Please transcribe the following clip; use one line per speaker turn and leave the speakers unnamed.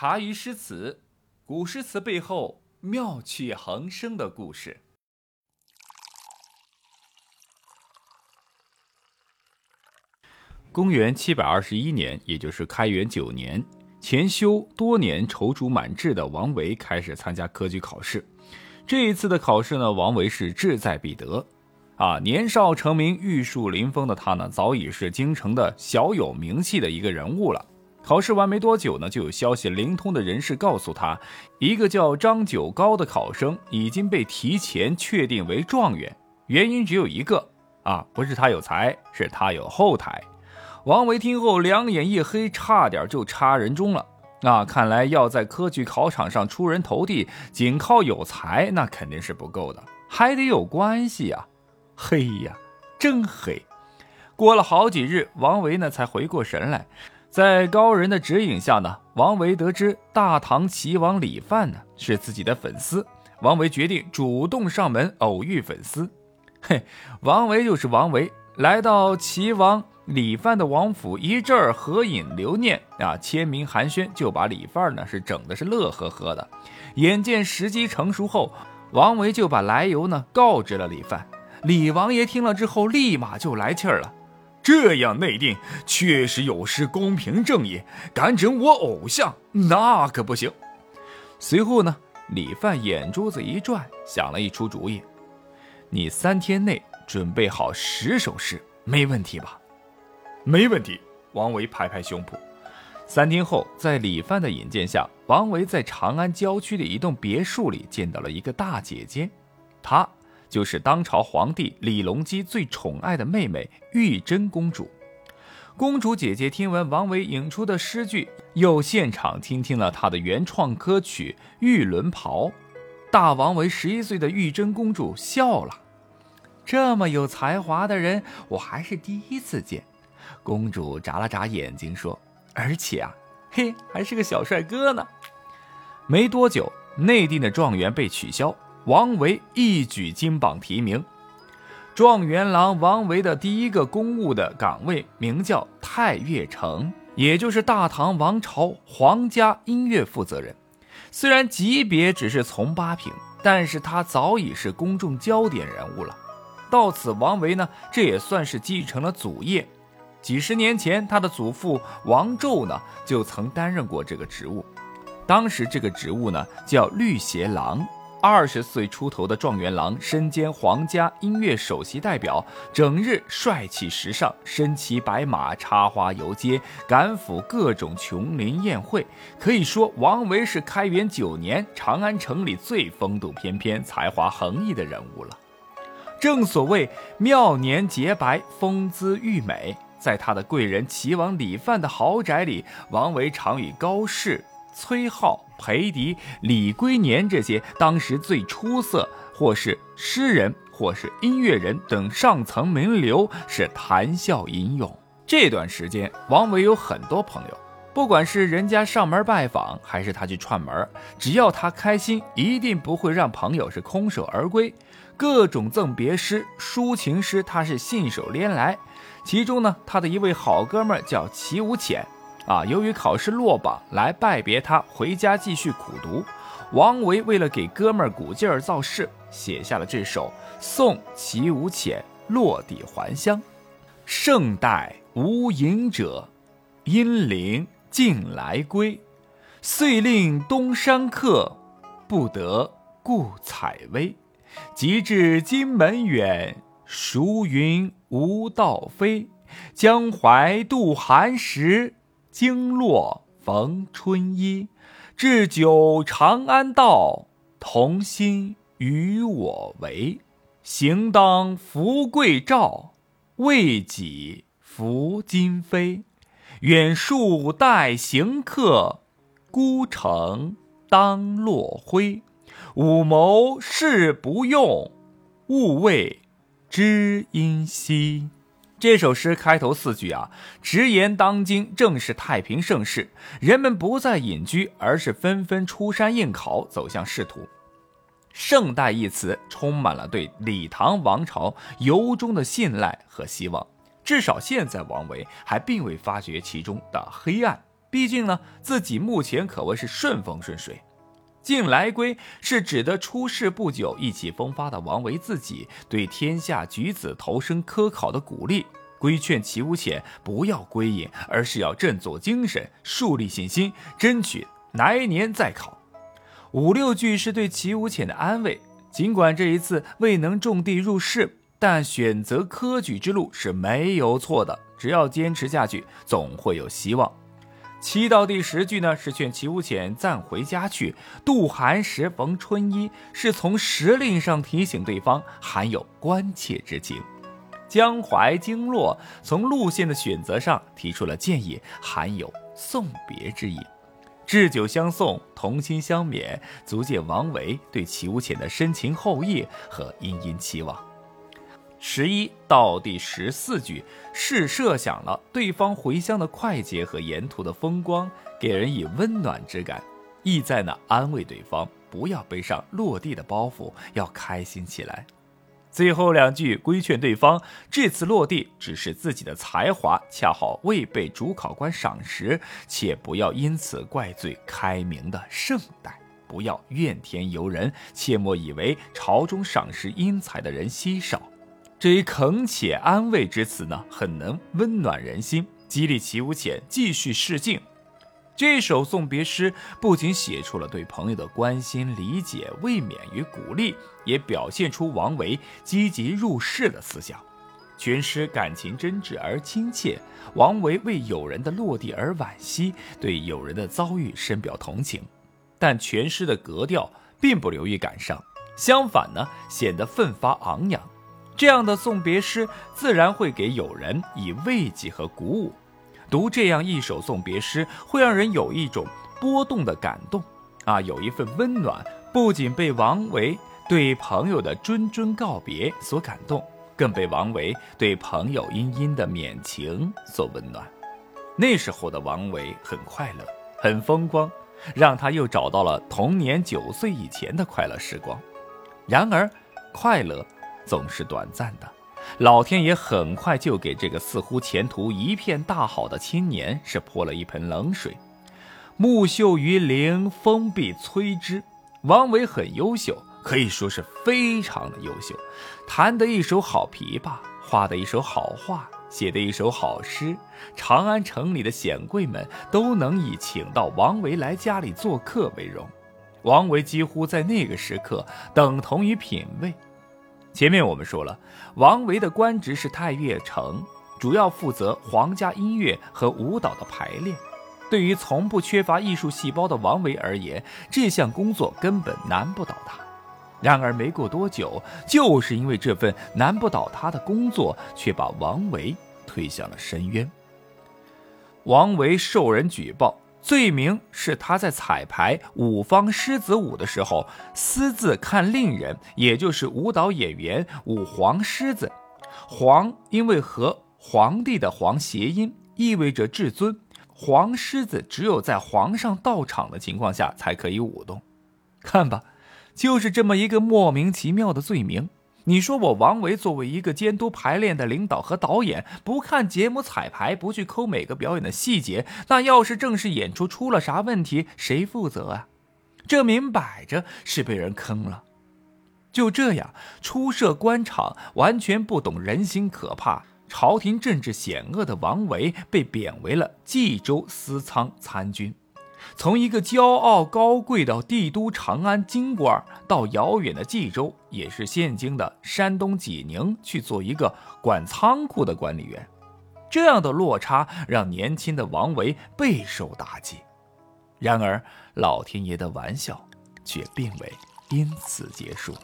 茶余诗词，古诗词背后妙趣横生的故事。公元七百二十一年，也就是开元九年，前修多年踌躇满志的王维开始参加科举考试。这一次的考试呢，王维是志在必得。啊，年少成名、玉树临风的他呢，早已是京城的小有名气的一个人物了。考试完没多久呢，就有消息灵通的人士告诉他，一个叫张九高的考生已经被提前确定为状元。原因只有一个啊，不是他有才，是他有后台。王维听后两眼一黑，差点就插人中了。啊，看来要在科举考场上出人头地，仅靠有才那肯定是不够的，还得有关系啊。黑呀，真黑！过了好几日，王维呢才回过神来，在高人的指引下呢，王维得知大唐齐王李范呢是自己的粉丝，王维决定主动上门偶遇粉丝。嘿，王维就是王维，来到齐王李范的王府，一阵儿合影留念啊，签名寒暄，就把李范呢是整的是乐呵呵的。眼见时机成熟后，王维就把来由呢告知了李范。李王爷听了之后，立马就来气儿了。这样内定，确实有失公平正义，敢整我偶像，那可不行。随后呢，李范眼珠子一转，想了一出主意：你三天内准备好十首诗，没问题吧？没问题。王维拍拍胸脯。三天后，在李范的引荐下，王维在长安郊区的一栋别墅里见到了一个大姐姐，她。就是当朝皇帝李隆基最宠爱的妹妹玉真公主。公主姐姐听闻王维引出的诗句，又现场听听了他的原创歌曲《玉轮袍》。大王为十一岁的玉真公主笑了：“这么有才华的人，我还是第一次见。”公主眨了眨眼睛说：“而且啊，嘿，还是个小帅哥呢。”没多久，内定的状元被取消。王维一举金榜题名，状元郎王维的第一个公务的岗位名叫太岳丞，也就是大唐王朝皇家音乐负责人。虽然级别只是从八品，但是他早已是公众焦点人物了。到此，王维呢，这也算是继承了祖业。几十年前，他的祖父王胄呢，就曾担任过这个职务。当时这个职务呢，叫律协郎。二十岁出头的状元郎，身兼皇家音乐首席代表，整日帅气时尚，身骑白马，插花游街，赶赴各种琼林宴会。可以说，王维是开元九年长安城里最风度翩翩、才华横溢的人物了。正所谓妙年洁白，风姿玉美。在他的贵人齐王李范的豪宅里，王维常与高适。崔颢、裴迪、李龟年这些当时最出色，或是诗人，或是音乐人等上层名流是谈笑吟咏。这段时间，王维有很多朋友，不管是人家上门拜访，还是他去串门，只要他开心，一定不会让朋友是空手而归。各种赠别诗、抒情诗，他是信手拈来。其中呢，他的一位好哥们叫齐无浅。啊，由于考试落榜，来拜别他，回家继续苦读。王维为了给哥们儿鼓劲儿造势，写下了这首《送其无浅落地还乡》：胜代无隐者，阴灵尽来归。遂令东山客，不得顾采薇。及至荆门远，孰云无道飞？江淮渡寒食。经络逢春衣，置酒长安道，同心与我为。行当富贵照，为己服金飞。远树待行客，孤城当落晖。武谋事不用，勿谓知音兮。这首诗开头四句啊，直言当今正是太平盛世，人们不再隐居，而是纷纷出山应考，走向仕途。盛代一词充满了对李唐王朝由衷的信赖和希望。至少现在，王维还并未发觉其中的黑暗。毕竟呢，自己目前可谓是顺风顺水。晋来归是指的出世不久、意气风发的王维自己对天下举子投身科考的鼓励，规劝齐无浅不要归隐，而是要振作精神，树立信心，争取来年再考。五六句是对齐无浅的安慰，尽管这一次未能种地入仕，但选择科举之路是没有错的，只要坚持下去，总会有希望。七到第十句呢，是劝齐无浅暂回家去，度寒时逢春衣，是从时令上提醒对方，含有关切之情。江淮经络从路线的选择上提出了建议，含有送别之意。置酒相送，同心相勉，足见王维对齐无浅的深情厚谊和殷殷期望。十一到第十四句是设想了对方回乡的快捷和沿途的风光，给人以温暖之感，意在呢安慰对方不要背上落地的包袱，要开心起来。最后两句规劝对方这次落地只是自己的才华恰好未被主考官赏识，且不要因此怪罪开明的圣代，不要怨天尤人，切莫以为朝中赏识英才的人稀少。这一恳切安慰之词呢，很能温暖人心，激励齐无浅继续试镜。这首送别诗不仅写出了对朋友的关心、理解、慰勉与鼓励，也表现出王维积极入世的思想。全诗感情真挚而亲切，王维为友人的落地而惋惜，对友人的遭遇深表同情。但全诗的格调并不流于感伤，相反呢，显得奋发昂扬。这样的送别诗自然会给友人以慰藉和鼓舞。读这样一首送别诗，会让人有一种波动的感动啊，有一份温暖。不仅被王维对朋友的谆谆告别所感动，更被王维对朋友殷殷的勉情所温暖。那时候的王维很快乐，很风光，让他又找到了童年九岁以前的快乐时光。然而，快乐。总是短暂的，老天爷很快就给这个似乎前途一片大好的青年是泼了一盆冷水。木秀于林，风必摧之。王维很优秀，可以说是非常的优秀，弹得一手好琵琶，画得一手好画，写得一手好诗。长安城里的显贵们都能以请到王维来家里做客为荣。王维几乎在那个时刻等同于品味。前面我们说了，王维的官职是太岳丞，主要负责皇家音乐和舞蹈的排练。对于从不缺乏艺术细胞的王维而言，这项工作根本难不倒他。然而没过多久，就是因为这份难不倒他的工作，却把王维推向了深渊。王维受人举报。罪名是他在彩排五方狮子舞的时候，私自看令人，也就是舞蹈演员舞黄狮子。黄因为和皇帝的黄谐音，意味着至尊。黄狮子只有在皇上到场的情况下才可以舞动。看吧，就是这么一个莫名其妙的罪名。你说我王维作为一个监督排练的领导和导演，不看节目彩排，不去抠每个表演的细节，那要是正式演出出了啥问题，谁负责啊？这明摆着是被人坑了。就这样，初涉官场、完全不懂人心可怕、朝廷政治险恶的王维，被贬为了冀州司仓参军。从一个骄傲高贵的帝都长安京官，到遥远的冀州，也是现今的山东济宁，去做一个管仓库的管理员，这样的落差让年轻的王维备受打击。然而，老天爷的玩笑却并未因此结束。